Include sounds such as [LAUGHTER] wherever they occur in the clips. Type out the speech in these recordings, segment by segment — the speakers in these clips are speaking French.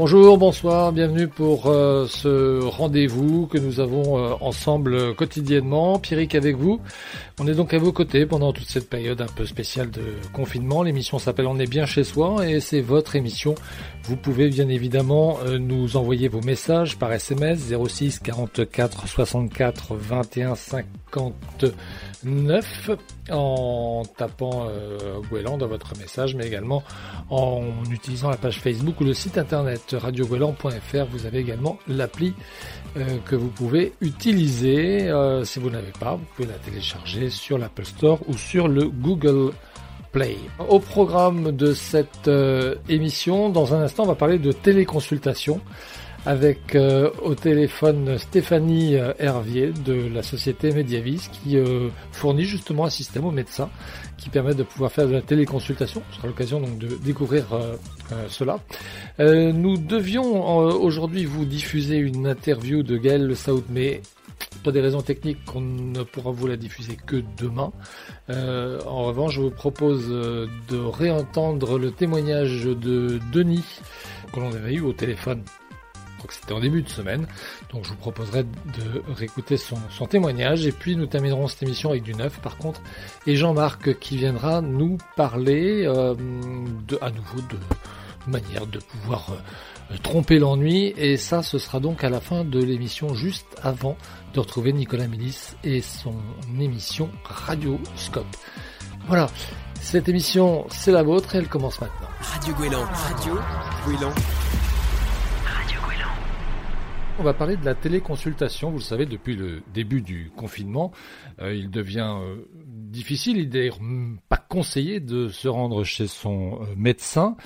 Bonjour, bonsoir, bienvenue pour euh, ce rendez-vous que nous avons euh, ensemble quotidiennement. Pierrick avec vous. On est donc à vos côtés pendant toute cette période un peu spéciale de confinement. L'émission s'appelle On est bien chez soi et c'est votre émission. Vous pouvez bien évidemment euh, nous envoyer vos messages par SMS 06 44 64 21 50 9 en tapant euh, dans votre message, mais également en utilisant la page Facebook ou le site internet radiogouélan.fr. Vous avez également l'appli euh, que vous pouvez utiliser. Euh, si vous n'avez pas, vous pouvez la télécharger sur l'Apple Store ou sur le Google Play. Au programme de cette euh, émission, dans un instant, on va parler de téléconsultation avec euh, au téléphone Stéphanie euh, Hervier de la société Mediavis qui euh, fournit justement un système aux médecins qui permet de pouvoir faire de la téléconsultation. Ce sera l'occasion donc de découvrir cela. nous devions aujourd'hui vous diffuser une interview de Gaël Le Saoud, mais pour des raisons techniques, on ne pourra vous la diffuser que demain. en revanche, je vous propose de réentendre le témoignage de Denis que l'on avait eu au téléphone crois que c'était en début de semaine. Donc je vous proposerai de réécouter son, témoignage. Et puis nous terminerons cette émission avec du neuf par contre. Et Jean-Marc qui viendra nous parler euh, de, à nouveau de manière de pouvoir euh, tromper l'ennui. Et ça, ce sera donc à la fin de l'émission, juste avant de retrouver Nicolas Mélis et son émission Radioscope. Voilà. Cette émission, c'est la vôtre et elle commence maintenant. Radio Gouélan. Radio Gouélan. On va parler de la téléconsultation. Vous le savez, depuis le début du confinement, euh, il devient euh, difficile, il n'est pas conseillé de se rendre chez son euh, médecin,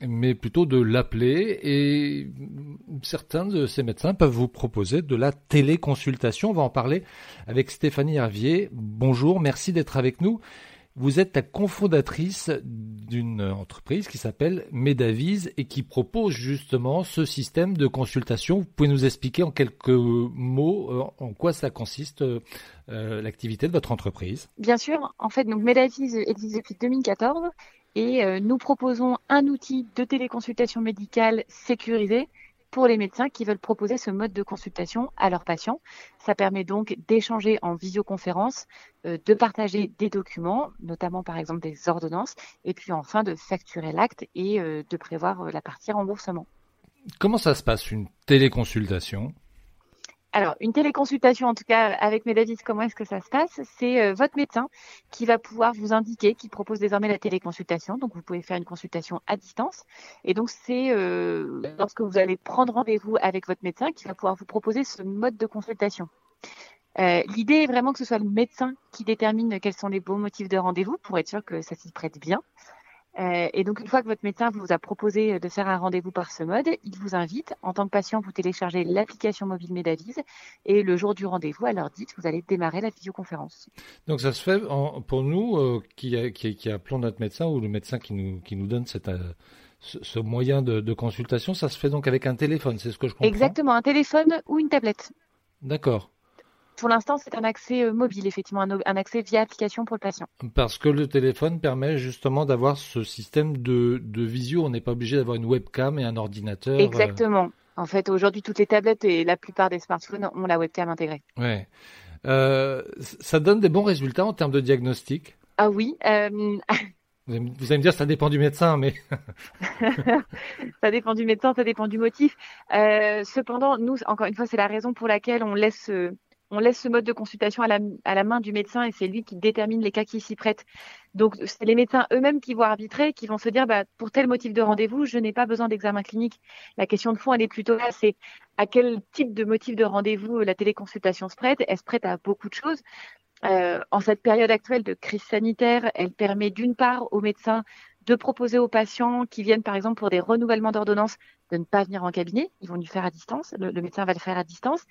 mais plutôt de l'appeler. Et certains de ces médecins peuvent vous proposer de la téléconsultation. On va en parler avec Stéphanie Hervier. Bonjour, merci d'être avec nous. Vous êtes la cofondatrice d'une entreprise qui s'appelle Medavise et qui propose justement ce système de consultation. Vous pouvez nous expliquer en quelques mots euh, en quoi ça consiste euh, euh, l'activité de votre entreprise? Bien sûr. En fait, donc Medavise existe depuis 2014 et nous proposons un outil de téléconsultation médicale sécurisé pour les médecins qui veulent proposer ce mode de consultation à leurs patients. Ça permet donc d'échanger en visioconférence, euh, de partager des documents, notamment par exemple des ordonnances, et puis enfin de facturer l'acte et euh, de prévoir euh, la partie remboursement. Comment ça se passe une téléconsultation? Alors, une téléconsultation, en tout cas avec Medavis, comment est-ce que ça se passe? C'est euh, votre médecin qui va pouvoir vous indiquer, qui propose désormais la téléconsultation. Donc, vous pouvez faire une consultation à distance. Et donc, c'est euh, lorsque vous allez prendre rendez-vous avec votre médecin qui va pouvoir vous proposer ce mode de consultation. Euh, L'idée est vraiment que ce soit le médecin qui détermine quels sont les bons motifs de rendez-vous pour être sûr que ça s'y prête bien. Euh, et donc, une fois que votre médecin vous a proposé de faire un rendez-vous par ce mode, il vous invite, en tant que patient, vous téléchargez l'application mobile Medavise et le jour du rendez-vous, à l'heure dite, vous allez démarrer la visioconférence. Donc, ça se fait pour nous euh, qui, qui, appelons notre médecin ou le médecin qui nous, qui nous donne cette, euh, ce, moyen de, de, consultation, ça se fait donc avec un téléphone, c'est ce que je comprends Exactement, un téléphone ou une tablette. D'accord. Pour l'instant, c'est un accès euh, mobile, effectivement, un, accès via application pour le patient. Parce que le téléphone permet justement d'avoir ce système de, visio. On n'est pas obligé d'avoir une webcam et un ordinateur. Euh. Exactement. En fait, aujourd'hui, toutes les tablettes et la plupart des smartphones ont la webcam intégrée. Ouais. Euh, ça donne des bons résultats en termes de diagnostic? Ah oui. [LAUGHS] Vous allez me dire, ça dépend du médecin, mais. [LAUGHS] ça dépend du médecin, ça dépend du motif. cependant, nous, encore une fois, c'est la raison pour laquelle on laisse on laisse ce mode de consultation à la, main du médecin et c'est lui qui détermine les cas qui s'y prêtent. Donc, c'est les médecins eux-mêmes qui vont arbitrer, qui vont se dire, bah, pour tel motif de rendez-vous, je n'ai pas besoin d'examen clinique. La question de fond, elle est plutôt là, c'est à quel type de motif de rendez-vous la téléconsultation se prête? Elle se prête à beaucoup de choses. Euh, en cette période actuelle de crise sanitaire, elle permet d'une part aux médecins de proposer aux patients qui viennent par exemple pour des renouvellements d'ordonnance de ne pas venir en cabinet, ils vont le faire à distance, le, médecin va le faire à distance.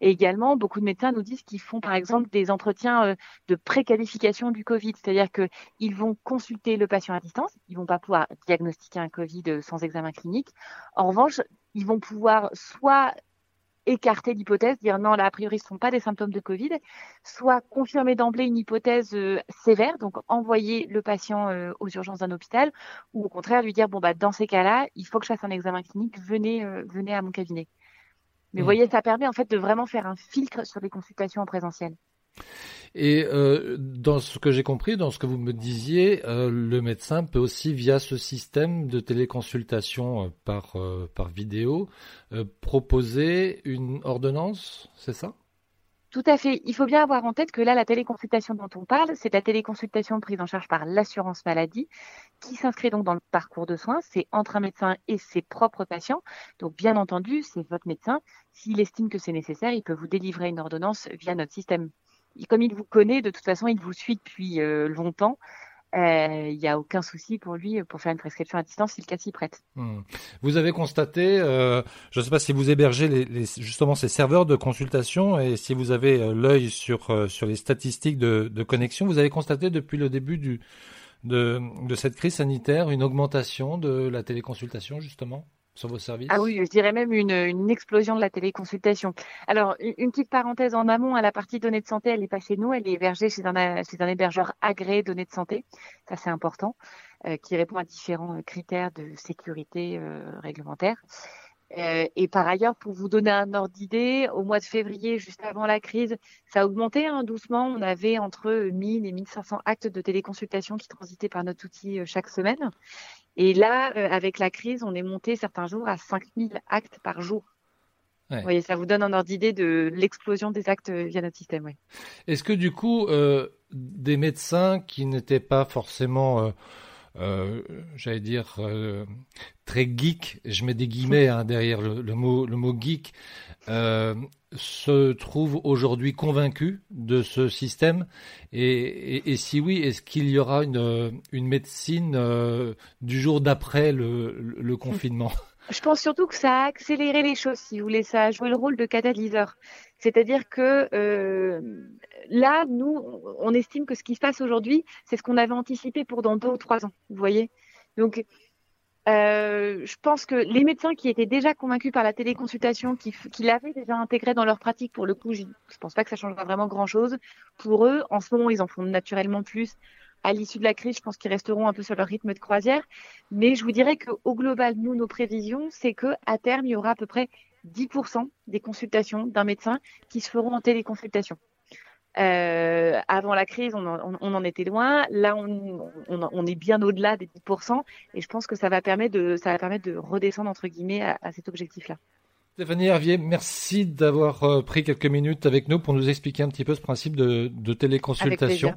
Et également, beaucoup de médecins nous disent qu'ils font par exemple des entretiens euh, de préqualification du Covid, c'est-à-dire qu'ils vont consulter le patient à distance, ils vont pas pouvoir diagnostiquer un Covid euh, sans examen clinique. En revanche, ils vont pouvoir soit écarter l'hypothèse, dire non, là, a priori, ce ne sont pas des symptômes de Covid, soit confirmer d'emblée une hypothèse euh, sévère, donc envoyer le patient euh, aux urgences d'un hôpital, ou au contraire lui dire, bon, bah, dans ces cas-là, il faut que je fasse un examen clinique, venez, euh, venez à mon cabinet. Mais vous mmh. voyez, ça permet en fait de vraiment faire un filtre sur les consultations en présentiel. Et euh, dans ce que j'ai compris, dans ce que vous me disiez, euh, le médecin peut aussi, via ce système de téléconsultation euh, par, par vidéo, proposer une ordonnance, c'est ça? Tout à fait. Il faut bien avoir en tête que là, la téléconsultation dont on parle, c'est la téléconsultation prise en charge par l'assurance maladie, qui s'inscrit donc dans le parcours de soins. C'est entre un médecin et ses propres patients. Donc, bien entendu, c'est votre médecin. S'il estime que c'est nécessaire, il peut vous délivrer une ordonnance via notre système comme il vous connaît, de toute façon, il vous suit depuis euh, longtemps. Euh, il n'y a aucun souci pour lui pour faire une prescription à distance si le cas s'y prête. Hmm. Vous avez constaté, euh, je ne sais pas si vous hébergez les, justement ces serveurs de consultation et si vous avez l'œil sur sur les statistiques de, de, connexion, vous avez constaté depuis le début du de, de cette crise sanitaire une augmentation de la téléconsultation justement? Sur vos services Ah oui, je dirais même une, explosion de la téléconsultation. Alors, une, petite parenthèse en amont, à la partie données de santé, elle n'est pas chez nous, elle est hébergée chez un, hébergeur agréé données de santé. Ça, c'est important, euh, qui répond à différents euh, critères de sécurité euh, réglementaire. Et par ailleurs, pour vous donner un ordre d'idée, au mois de février, juste avant la crise, ça a augmenté hein, doucement. On avait entre 1000 et 1500 actes de téléconsultation qui transitaient par notre outil chaque semaine. Et là, euh, avec la crise, on est monté certains jours à 5000 actes par jour. Vous voyez, ça vous donne un ordre d'idée de l'explosion des actes via notre système. Est-ce que du coup, euh, des médecins qui n'étaient pas forcément, euh, euh j'allais dire, très geek, je mets des guillemets hein, derrière le, le, mot, le mot geek, se trouvent aujourd'hui convaincus de ce système et, et, si oui, est-ce qu'il y aura une, une médecine euh, du jour d'après le, le, confinement? Je pense surtout que ça a accéléré les choses, si vous voulez. Ça a joué le rôle de catalyseur. C'est-à-dire que euh, là, nous, on estime que ce qui se passe aujourd'hui, c'est ce qu'on avait anticipé pour dans deux ou trois ans. Vous voyez Donc, euh, je pense que les médecins qui étaient déjà convaincus par la téléconsultation, qui, qui l'avaient déjà intégré dans leur pratique, pour le coup, je ne pense pas que ça changera vraiment grand-chose. Pour eux, en ce moment, ils en font naturellement plus. À l'issue de la crise, je pense qu'ils resteront un peu sur leur rythme de croisière. Mais je vous dirais qu'au global, nous, nos prévisions, c'est que à terme, il y aura à peu près 10% des consultations d'un médecin qui se feront en téléconsultation. Euh, avant la crise, on en, était loin. Là, on, est bien au-delà des 10%, et je pense que ça va permettre de, ça va permettre de redescendre entre guillemets à, cet objectif-là. Stéphanie Hervier, merci d'avoir euh, pris quelques minutes avec nous pour nous expliquer un petit peu ce principe de, de téléconsultation.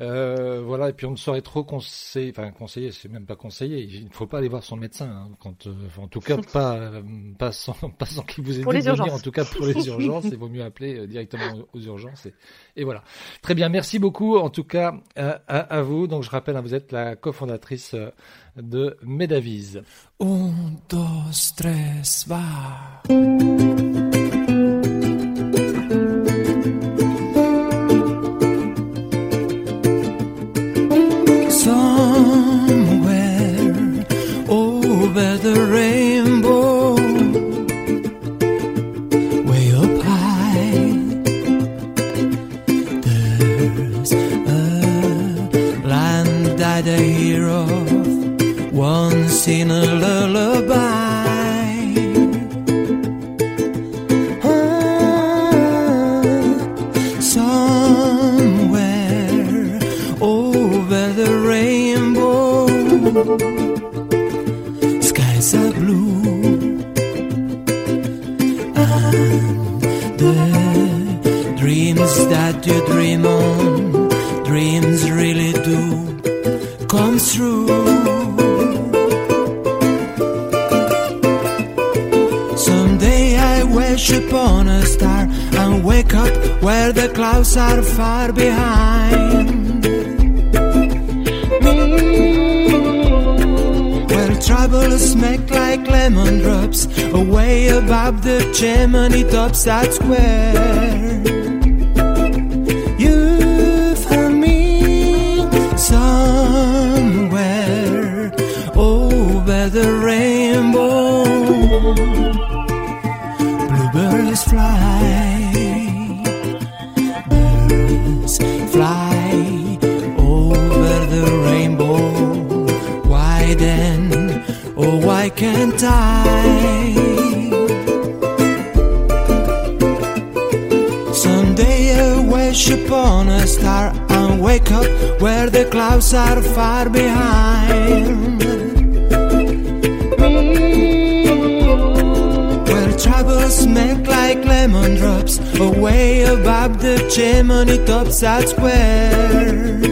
Euh, voilà, et puis on ne saurait trop conseiller, enfin conseiller, c'est même pas conseiller. Il ne faut pas aller voir son médecin, hein, quand, euh, en tout cas [LAUGHS] pas pas sans [LAUGHS] pas sans qu'il vous ait venir. En tout cas pour les [LAUGHS] urgences, il vaut mieux appeler euh, directement aux urgences. Et, et, voilà. Très bien, merci beaucoup en tout cas à, à, vous. Donc je rappelle, hein, vous êtes la cofondatrice euh, de Medavise. Un, dos, tres, va. skies are blue, and the dreams that you dream on, dreams really do come true. Someday I wish upon a star and wake up where the clouds are far behind. trouble smack like lemon drops away above the chimney topside square. You found me somewhere over the rainbow. Bluebirds fly. Birds fly over the rainbow. Why then? Oh, why can't I? Someday I'll worship on a star and wake up where the clouds are far behind. Where troubles melt like lemon drops away above the chimney tops. That's where.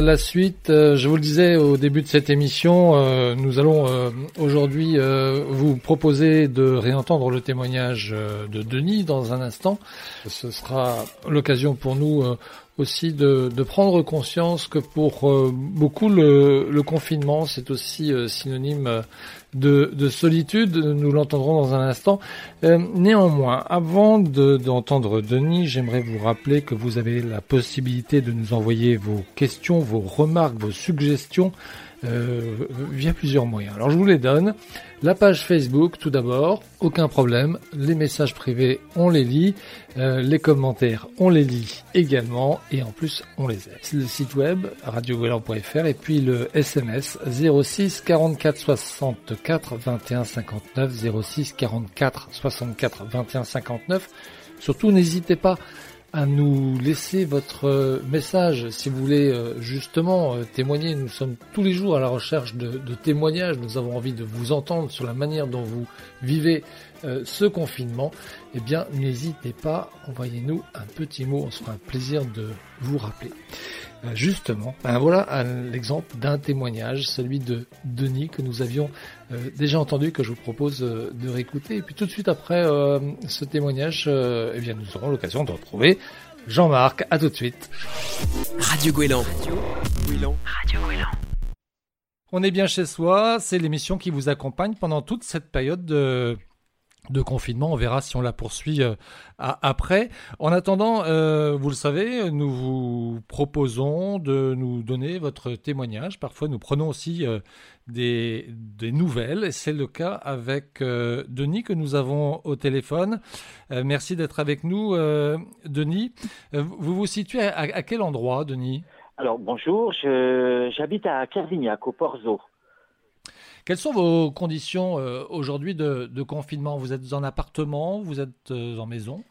La suite, euh, je vous le disais au début de cette émission, euh, nous allons euh, aujourd'hui euh, vous proposer de réentendre le témoignage euh, de Denis dans un instant. Ce sera l'occasion pour nous euh, aussi de, prendre conscience que pour euh, beaucoup le, confinement c'est aussi euh, synonyme euh, de, de solitude. Nous l'entendrons dans un instant. Euh, néanmoins, avant de- d'entendre Denis, j'aimerais vous rappeler que vous avez la possibilité de nous envoyer vos questions, vos remarques, vos suggestions euh, via plusieurs moyens. Alors je vous les donne. La page Facebook tout d'abord, aucun problème. Les messages privés, on les lit. Euh, les commentaires, on les lit également. Et en plus, on les aime. Le site web, radiogouélan.fr et puis le SMS 06 44 64 21 59 06 44 64 21 59. Surtout, n'hésitez pas à nous laisser votre euh, message si vous voulez euh, justement euh, témoigner. Nous sommes tous les jours à la recherche de, témoignages. Nous avons envie de vous entendre sur la manière dont vous vivez ce confinement. Eh bien, n'hésitez pas, envoyez-nous un petit mot. On se fera un plaisir de vous rappeler. Euh, Justement, ben voilà l'exemple d'un témoignage, celui de Denis que nous avions euh, déjà entendu, que je vous propose euh, de réécouter. Et puis tout de suite après euh, ce témoignage, euh, eh bien nous aurons l'occasion de retrouver Jean-Marc. À tout de suite. Radio Gouélan. Gouélan. On est bien chez soi, c'est l'émission qui vous accompagne pendant toute cette période de, de confinement. On verra si on la poursuit euh, après. En attendant, euh, vous le savez, nous vous proposons de nous donner votre témoignage. Parfois, nous prenons aussi euh, des, nouvelles. C'est le cas avec Denis que nous avons au téléphone. Merci d'être avec nous, Denis. Vous vous situez à, quel endroit, Denis? Alors bonjour, j'habite à Kervignac, au Porzo. Quelles sont vos conditions euh, aujourd'hui de, de confinement? Vous êtes en appartement Vous êtes euh, en maison?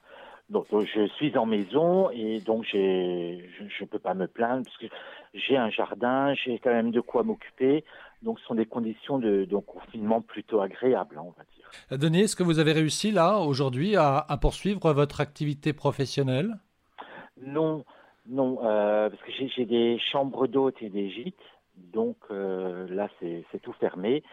Donc euh, je suis en maison et donc j'ai, je ne peux pas me plaindre parce que j'ai un jardin, j'ai quand même de quoi m'occuper. Donc ce sont des conditions de, de confinement plutôt agréables, hein, on va dire. Denis, est-ce que vous avez réussi là aujourd'hui à, à poursuivre votre activité professionnelle? Non, non, euh, parce que j'ai, j'ai des chambres d'hôtes et des gîtes. Donc euh, là c'est, tout fermé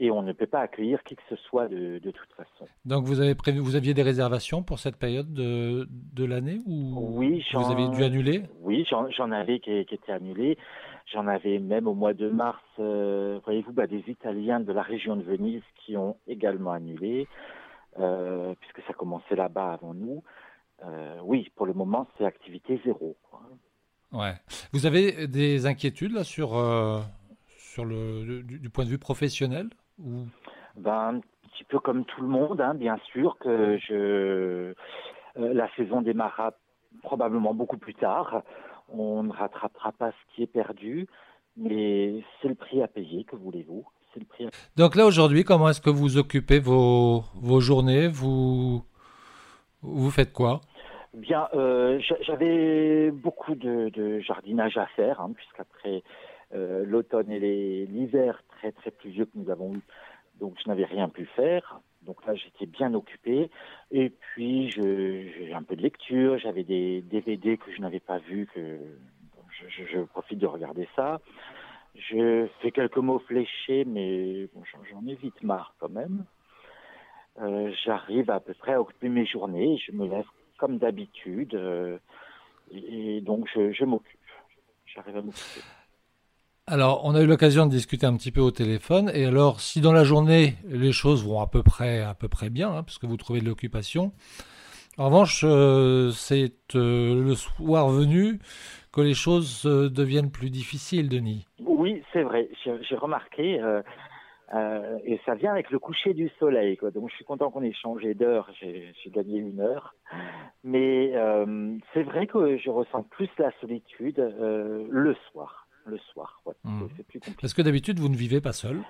et on ne peut pas accueillir qui que ce soit de, de toute façon. Donc vous avez prévu, vous aviez des réservations pour cette période de, de l'année ou Oui, vous j'en- avez dû annuler? Oui, j'en j'en avais qui, qui étaient annulés. J'en avais même au mois de mars, euh, voyez-vous, bah, des Italiens de la région de Venise qui ont également annulé, euh, puisque ça commençait là-bas avant nous. Euh, oui, pour le moment, c'est activité zéro. quoi. Ouais. Vous avez des inquiétudes là sur euh, sur le, du, du point de vue professionnel ou? Ben, un petit peu comme tout le monde, hein, bien sûr que je euh, la saison démarrera probablement beaucoup plus tard. On ne rattrapera pas ce qui est perdu, mais c'est le prix à payer, que voulez-vous? Le prix Donc là aujourd'hui, comment est-ce que vous occupez vos, vos journées? Vous vous faites quoi? Bien, euh, j'a- j'avais beaucoup de, jardinage à faire, hein, puisqu'après euh, l'automne et l'hiver très très pluvieux que nous avons eu, donc je n'avais rien pu faire. Donc là, j'étais bien occupé. Et puis, j'ai un peu de lecture, j'avais des DVD que je n'avais pas vus, que je profite de regarder ça. Je fais quelques mots fléchés, mais bon, j'en- j'en ai vite marre quand même. Euh, J'arrive à peu près à occuper mes journées. Je me lève comme d'habitude. euh, et, donc, je, je m'occupe. J'arrive à m'occuper. Alors, on a eu l'occasion de discuter un petit peu au téléphone. Et alors, si dans la journée, les choses vont à peu près, à peu près bien, hein, puisque vous trouvez de l'occupation, en revanche, euh, c'est euh, le soir venu que les choses euh, deviennent plus difficiles, Denis. Oui, c'est vrai. J'ai remarqué, euh, et ça vient avec le coucher du soleil. Quoi. Donc, je suis content qu'on ait changé d'heure. J'ai gagné une heure. Mais euh, c'est vrai que je ressens plus la solitude euh, le soir. Le soir, ouais. Mm. C'est- plus compliqué. Parce que d'habitude, vous ne vivez pas seul.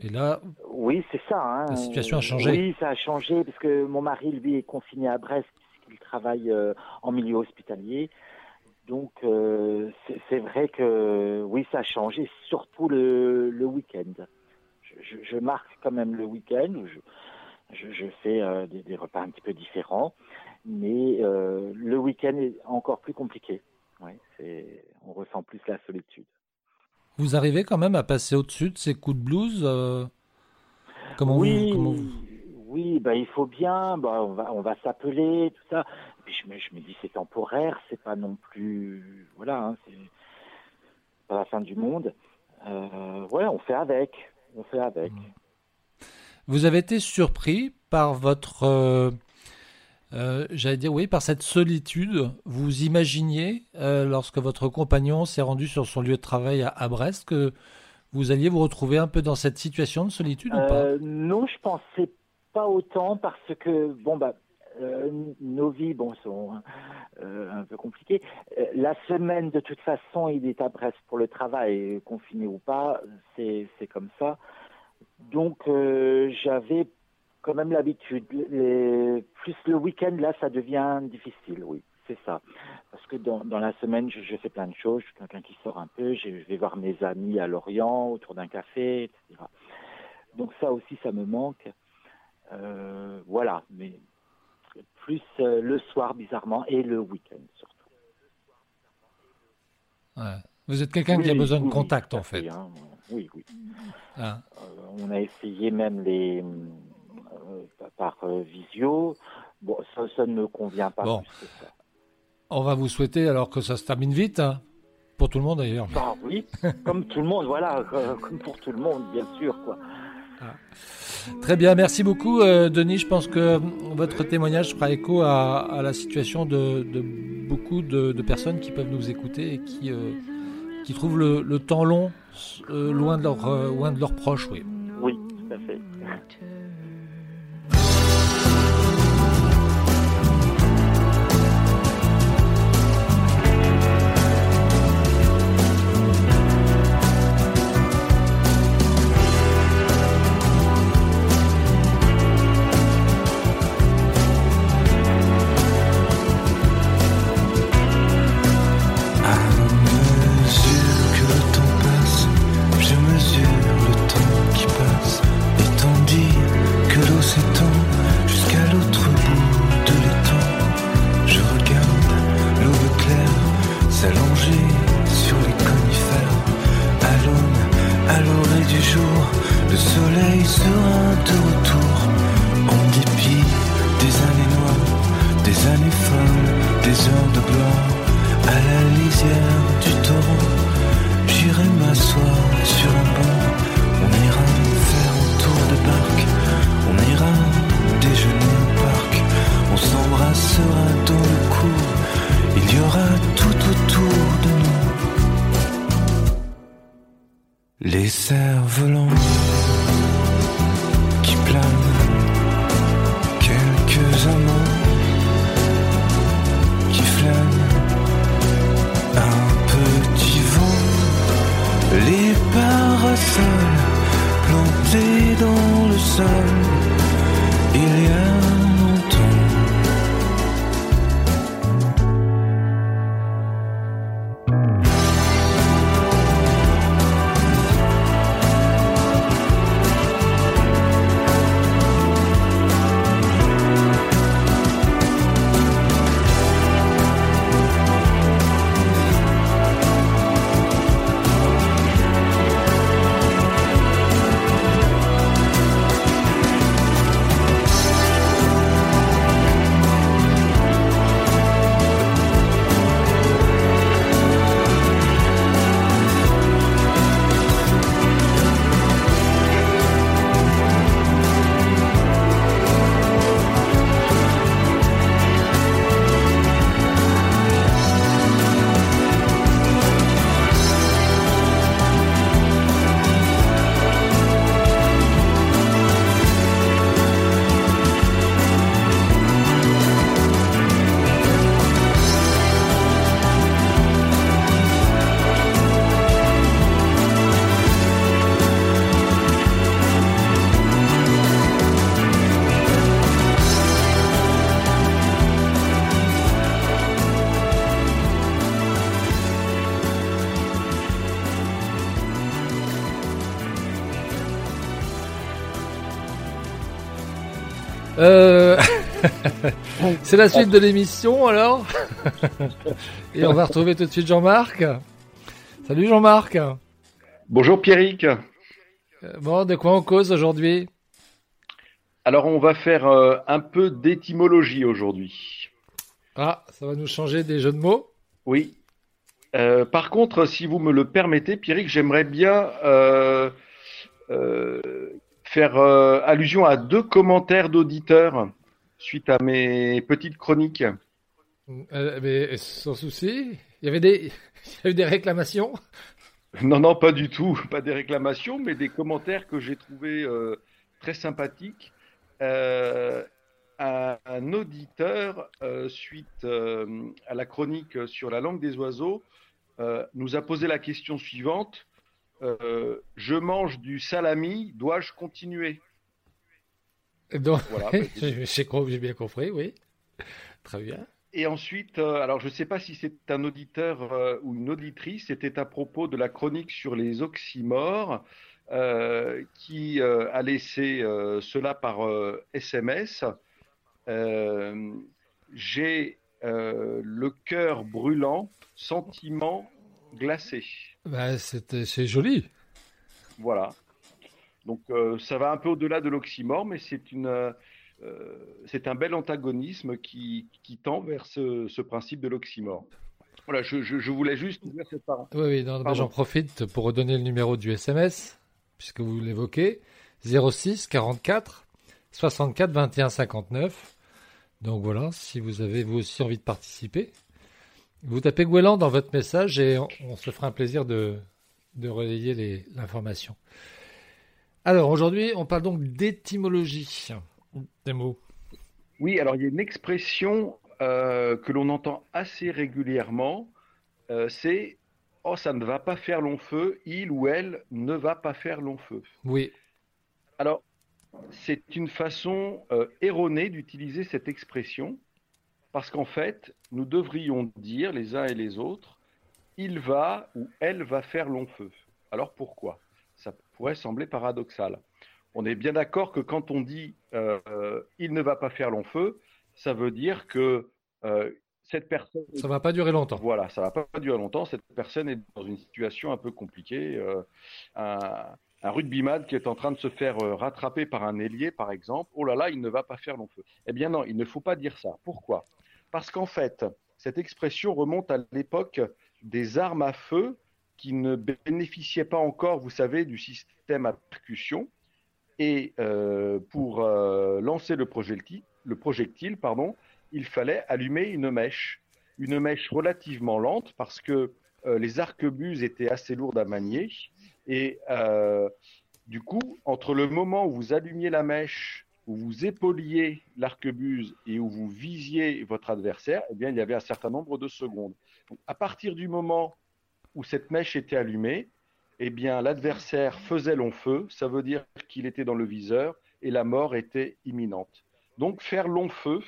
Et là, Oui, c'est ça. hein. La situation a changé. Oui, ça a changé parce que mon mari, lui, est confiné à Brest puisqu'il travaille euh, en milieu hospitalier. Donc, euh, c'est c'est vrai que oui, ça a changé, surtout le, le week-end. Je, marque quand même le week-end où je, je, je fais euh, des, des repas un petit peu différents, mais euh, le week-end est encore plus compliqué. Ouais, c'est, on ressent plus la solitude. vous arrivez quand même à passer au-dessus de ces coups de blues euh, Comment oui, vous, comment vous- oui, bah, il faut bien, bah, on va, on va s'appeler, tout ça. Et puis je me, je me dis c'est temporaire, c'est pas non plus, voilà, hein, c'est pas la fin du monde. Euh, ouais, on fait avec, on fait avec. Vous avez été surpris par votre, euh, euh, j'allais dire oui, par cette solitude. Vous imaginiez, euh, lorsque votre compagnon s'est rendu sur son lieu de travail à, à Brest, que vous alliez vous retrouver un peu dans cette situation de solitude ou pas? non, je pensais pas autant parce que bon bah nos vies bon sont euh, un peu compliquées. Euh, la semaine de toute façon, il est à Brest pour le travail, confiné ou pas, c'est comme ça. Donc euh, j'avais quand même l'habitude. Plus le week-end là, ça devient difficile, oui, c'est ça. Parce que dans, la semaine, je, fais plein de choses. Je suis quelqu'un qui sort un peu. Je, vais voir mes amis à Lorient autour d'un café, etc. Donc ça aussi, ça me manque. Euh, voilà, mais plus euh, le soir, bizarrement, et le week-end surtout. Ouais. Vous êtes quelqu'un qui a Oui, besoin de contact en fait. hein. Oui, oui. Hein. Euh, on a essayé même les euh, par euh, visio. Bon, ça, ça ne me convient pas Bon. plus que ça. On va vous souhaiter alors que ça se termine vite, hein, pour tout le monde d'ailleurs. Bah oui, comme tout le monde, voilà, [LAUGHS] comme pour tout le monde, bien sûr, quoi. Très bien, merci beaucoup euh, Denis. Je pense que votre témoignage fera écho à, la situation de, beaucoup de, personnes qui peuvent nous écouter et qui, euh, qui trouvent le, temps long euh, loin, de leur, loin de leurs proches. Oui. La Euh, [LAUGHS] c'est la suite de l'émission alors. [LAUGHS] Et on va retrouver tout de suite Jean-Marc. Salut Jean-Marc. Bonjour Pierrick. Euh, Bon, de quoi on cause aujourd'hui? Alors on va faire euh, un peu d'étymologie aujourd'hui. Ah, ça va nous changer des jeux de mots? Oui. Euh, par contre, si vous me le permettez, Pierrick, j'aimerais bien euh, euh, faire euh, allusion à deux commentaires d'auditeurs suite à mes petites chroniques. Euh, Mais sans souci, il y avait des, [LAUGHS] il y a eu des réclamations? Non, non, pas du tout, [LAUGHS] pas des réclamations, mais des commentaires que j'ai trouvés euh, très sympathiques. Un, un auditeur, suite à la chronique sur la langue des oiseaux, nous a posé la question suivante. Euh, je mange du salami, dois-je continuer? Donc, Voilà, [LAUGHS] bah, j'ai bien compris, oui. Très bien. Et ensuite, euh, alors je ne sais pas si c'est un auditeur euh, ou une auditrice, c'était à propos de la chronique sur les oxymores qui a laissé cela par SMS. J'ai le cœur brûlant, sentiment glacé. Bah, c'est joli. Voilà. Donc euh, ça va un peu au-delà de l'oxymore, mais c'est une, euh, c'est un bel antagonisme qui, qui tend vers ce, ce principe de l'oxymore. Voilà, je, je, je voulais juste ouvrir cette parenthèse. Oui, oui, j'en profite pour redonner le numéro du SMS, puisque vous l'évoquez. 06 44 64 21 59. Donc voilà, si vous avez vous aussi envie de participer, vous tapez Gouelan dans votre message et on, on se fera un plaisir de, de relayer l'information. Alors aujourd'hui, on parle donc d'étymologie des mots. Oui, alors il y a une expression euh, que l'on entend assez régulièrement, euh, c'est Oh, ça ne va pas faire long feu, il ou elle ne va pas faire long feu. Oui, Alors, c'est une façon euh, erronée d'utiliser cette expression parce qu'en fait, nous devrions dire les uns et les autres, il va ou elle va faire long feu. Alors pourquoi? Ça pourrait sembler paradoxal. On est bien d'accord que quand on dit euh, il ne va pas faire long feu, ça veut dire que euh, cette personne ça va pas durer longtemps. voilà, ça va pas durer longtemps. Cette personne est dans une situation un peu compliquée. euh, un, un rugbyman qui est en train de se faire rattraper par un ailier, par exemple. Oh là là, il ne va pas faire long feu. Eh bien non, il ne faut pas dire ça. Pourquoi? Parce qu'en fait, cette expression remonte à l'époque des armes à feu qui ne bénéficiaient pas encore, vous savez, du système à percussion. Et euh, pour euh, lancer le projectile, le projectile, pardon, il fallait allumer une mèche, une mèche relativement lente parce que euh, les arquebuses étaient assez lourdes à manier. Et du coup, entre le moment où vous allumiez la mèche, où vous épauliez l'arquebuse et où vous visiez votre adversaire, eh bien, il y avait un certain nombre de secondes. À partir du moment où cette mèche était allumée, eh bien, l'adversaire faisait long feu. Ça veut dire qu'il était dans le viseur et la mort était imminente. Donc, faire long feu,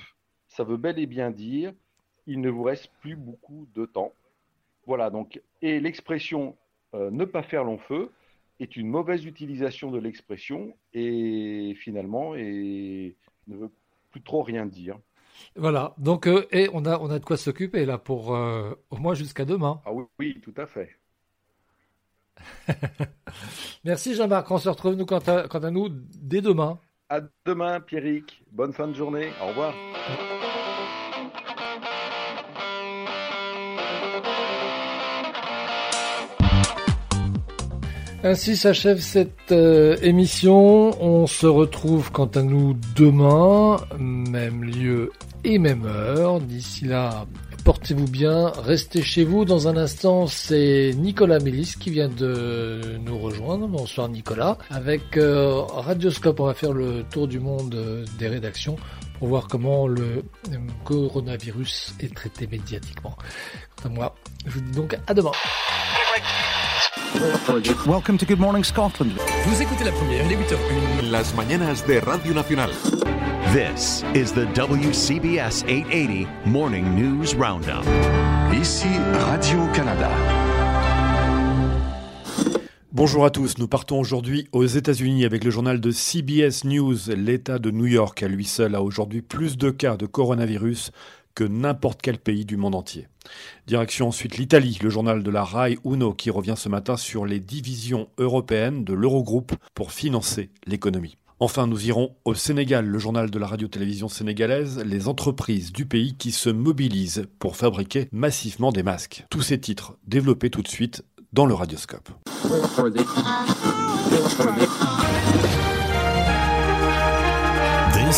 ça veut bel et bien dire il ne vous reste plus beaucoup de temps. Voilà, donc, et l'expression euh, ne pas faire long feu est une mauvaise utilisation de l'expression et finalement et ne veut plus trop rien dire. Voilà. Donc euh, et on a on a de quoi s'occuper là pour euh, au moins jusqu'à demain. Ah oui, oui, tout à fait. [LAUGHS] Merci Jean-Marc. On se retrouve nous quant à, quant à nous dès demain. À demain, Pierrick. Bonne fin de journée. Au revoir. Ainsi s'achève cette euh, émission. On se retrouve quant à nous demain, même lieu et même heure. D'ici là, portez-vous bien, restez chez vous. Dans un instant, c'est Nicolas Mélis qui vient de nous rejoindre. Bonsoir Nicolas. Avec euh, Radioscope, on va faire le tour du monde euh, des rédactions pour voir comment le euh, coronavirus est traité médiatiquement. Quant à moi, je vous dis donc à demain. Welcome to Good Morning Scotland. Vous écoutez la première, 8h01. Las mañanas de Radio Nacional. This is the WCBS 880 Morning News Roundup. Ici Radio-Canada. Bonjour à tous, nous partons aujourd'hui aux États-Unis avec le journal de CBS News. L'État de New York à lui seul a aujourd'hui plus de cas de coronavirus que n'importe quel pays du monde entier. Direction ensuite l'Italie, le journal de la RAI Uno qui revient ce matin sur les divisions européennes de l'Eurogroupe pour financer l'économie. Enfin, nous irons au Sénégal, le journal de la radio-télévision sénégalaise, les entreprises du pays qui se mobilisent pour fabriquer massivement des masques. Tous ces titres développés tout de suite dans le radioscope.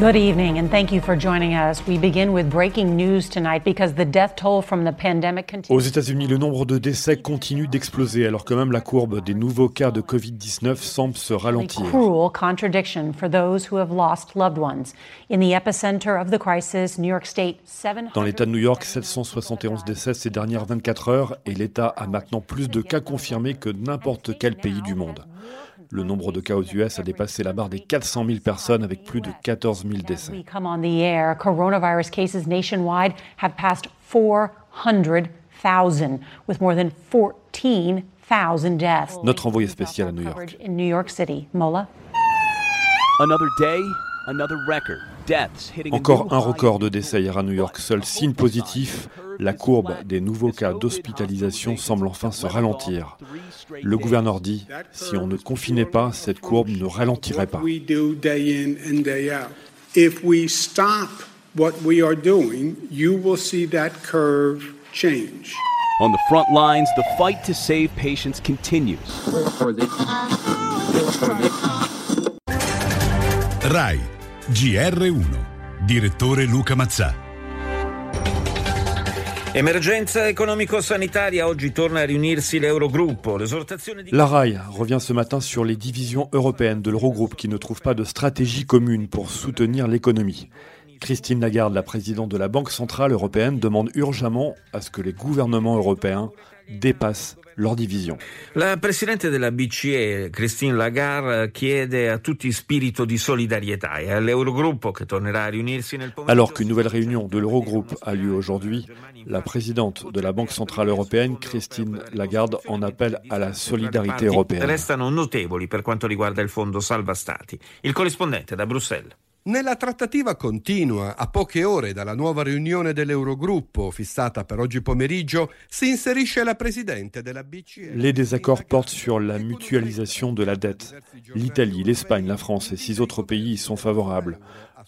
Good evening, and thank you for joining us. We begin with breaking news tonight because the death toll from the pandemic Aux continues. États-Unis, le nombre de décès continue d'exploser alors que même la courbe des nouveaux cas de Covid-19 semble se ralentir. Cruel contradiction for those who have lost loved ones. In the epicenter of the crisis, New York State, 700 Dans l'État de New York, 771 décès ces dernières 24 heures et l'État a maintenant plus de cas confirmés que n'importe quel pays du monde. Le nombre de cas aux US a dépassé la barre des 400 000 personnes avec plus de 14 000 décès. we come on the air, coronavirus cases nationwide have passed 400,000, with more than 14,000 deaths. Notre envoyé spécial à New York. Coverage in New York City. Mola? Another day, another record. Deaths hitting a Encore un record de décès hier à New York. Seul signe positif, la courbe des nouveaux cas d'hospitalisation semble enfin se ralentir. Le gouverneur dit, si on ne confinait pas, cette courbe ne ralentirait pas. we do day in and day out. If we stop what we are doing, you will see that curve change. On the front lines, the fight to save patients continues. RAI GR1 Direttore Luca Mazzà La RAI revient ce matin sur les divisions européennes de l'Eurogroupe qui ne trouvent pas de stratégie commune pour soutenir l'économie. Christine Lagarde, la présidente de la Banque centrale européenne, demande urgemment à ce que les gouvernements européens dépassent leurs divisions. La Presidente della BCE, Christine Lagarde, chiede a tutti spirito di solidarietà e all'Eurogruppo che tornerà a riunirsi nel pomeriggio... Alors qu'une nouvelle réunion de l'Eurogroupe a lieu aujourd'hui, la présidente de la Banque centrale européenne, Christine Lagarde, en appelle à la solidarité européenne. Restano notevoli per quanto riguarda il fondo salva stati. Il corrispondente da Bruxelles. Nella trattativa continua, a poche ore dalla nuova riunione dell'Eurogruppo, fissata per oggi pomeriggio, si inserisce la presidente della BCE. Les désaccords portent sur la mutualisation de la dette. L'Italie, l'Espagne, la France et six autres pays y sont favorables.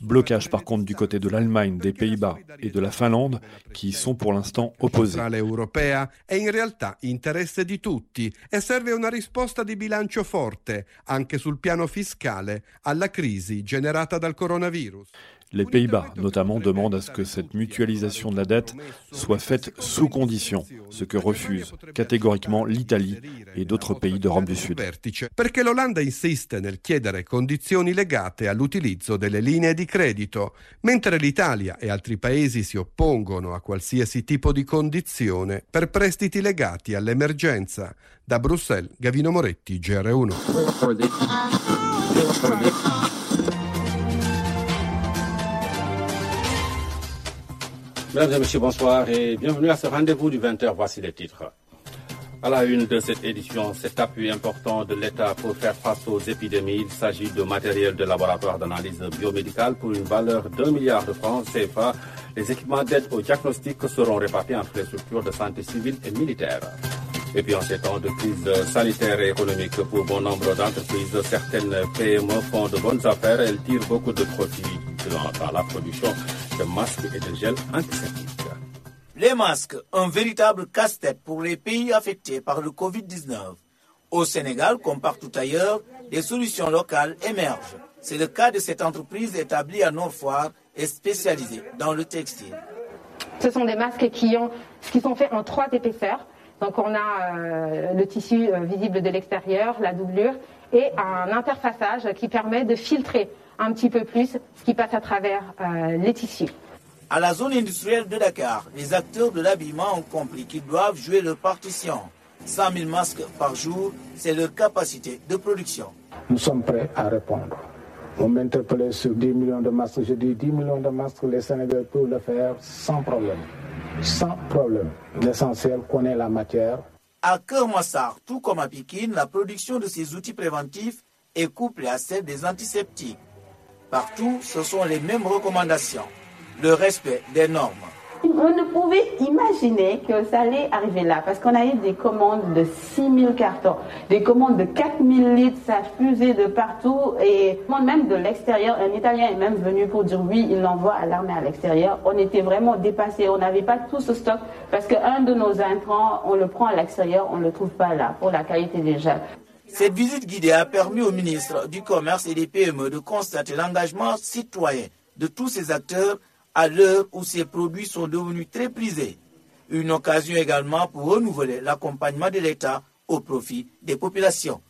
Blocage par contre du côté de l'Allemagne, des Pays-Bas et de la Finlande qui y sont pour l'instant opposés. europea è in realtà interesse di tutti e serve una risposta di bilancio forte, anche sul piano fiscale, alla crisi generata dal coronavirus. Les Pays-Bas, notamment, demandent à ce que cette mutualisation de la dette soit faite sous conditions, ce que refusent catégoriquement l'Italie et d'autres pays d'Europe du Sud. perché l'Olanda insiste nel chiedere condizioni legate all'utilizzo delle linee di credito, mentre l'Italia e altri paesi si oppongono a qualsiasi tipo di condizione per prestiti legati all'emergenza. Da Bruxelles, Gavino Moretti, GR1. Mesdames et messieurs, bonsoir et bienvenue à ce rendez-vous du 20h. Voici les titres. À la une de cette édition, cet appui important de l'État pour faire face aux épidémies. Il s'agit de matériel de laboratoire d'analyse biomédicale pour une valeur de 2 milliards de francs CFA. Les équipements d'aide au diagnostic seront répartis entre les structures de santé civile et militaire. Et puis en ces temps de crise sanitaire et économique pour bon nombre d'entreprises, certaines PME font de bonnes affaires. Elles tirent beaucoup de profits dans la production de masques et de gel antiseptiques. Les masques, un véritable casse-tête pour les pays affectés par le Covid-19. Au Sénégal, comme partout ailleurs, des solutions locales émergent. C'est le cas de cette entreprise établie à Nord-Foire et spécialisée dans le textile. Ce sont des masques qui, ont, qui sont faits en trois épaisseurs. Donc on a euh, le tissu euh, visible de l'extérieur, la doublure et un interfaçage qui permet de filtrer un petit peu plus ce qui passe à travers euh, les tissus. À la zone industrielle de Dakar, les acteurs de l'habillement ont compris qu'ils doivent jouer leur partition. 100 000 masques par jour, c'est leur capacité de production. Nous sommes prêts à répondre. On m'interpellait sur 10 millions de masques. Je dis 10 millions de masques, les Sénégalais peuvent le faire sans problème. sans problème. L'essentiel connaît la matière. À Kermassar, tout comme à Pékin, la production de ces outils préventifs est couplée à celle des antiseptiques. Partout, ce sont les mêmes recommandations. Le respect des normes. On ne pouvait imaginer que ça allait arriver là, parce qu'on a eu des commandes de 6000 cartons, des commandes de 4000 litres, ça fusait de partout, et même de l'extérieur, un Italien est même venu pour dire oui, il l'envoie à l'armée à l'extérieur. On était vraiment dépassés, on n'avait pas tout ce stock, parce qu'un de nos intrants, on le prend à l'extérieur, on ne le trouve pas là, pour la qualité des gels. Cette visite guidée a permis au ministre du Commerce et des PME de constater l'engagement citoyen de tous ces acteurs à l'heure où ces produits sont devenus très prisés. Une occasion également pour renouveler l'accompagnement de l'État au profit des populations.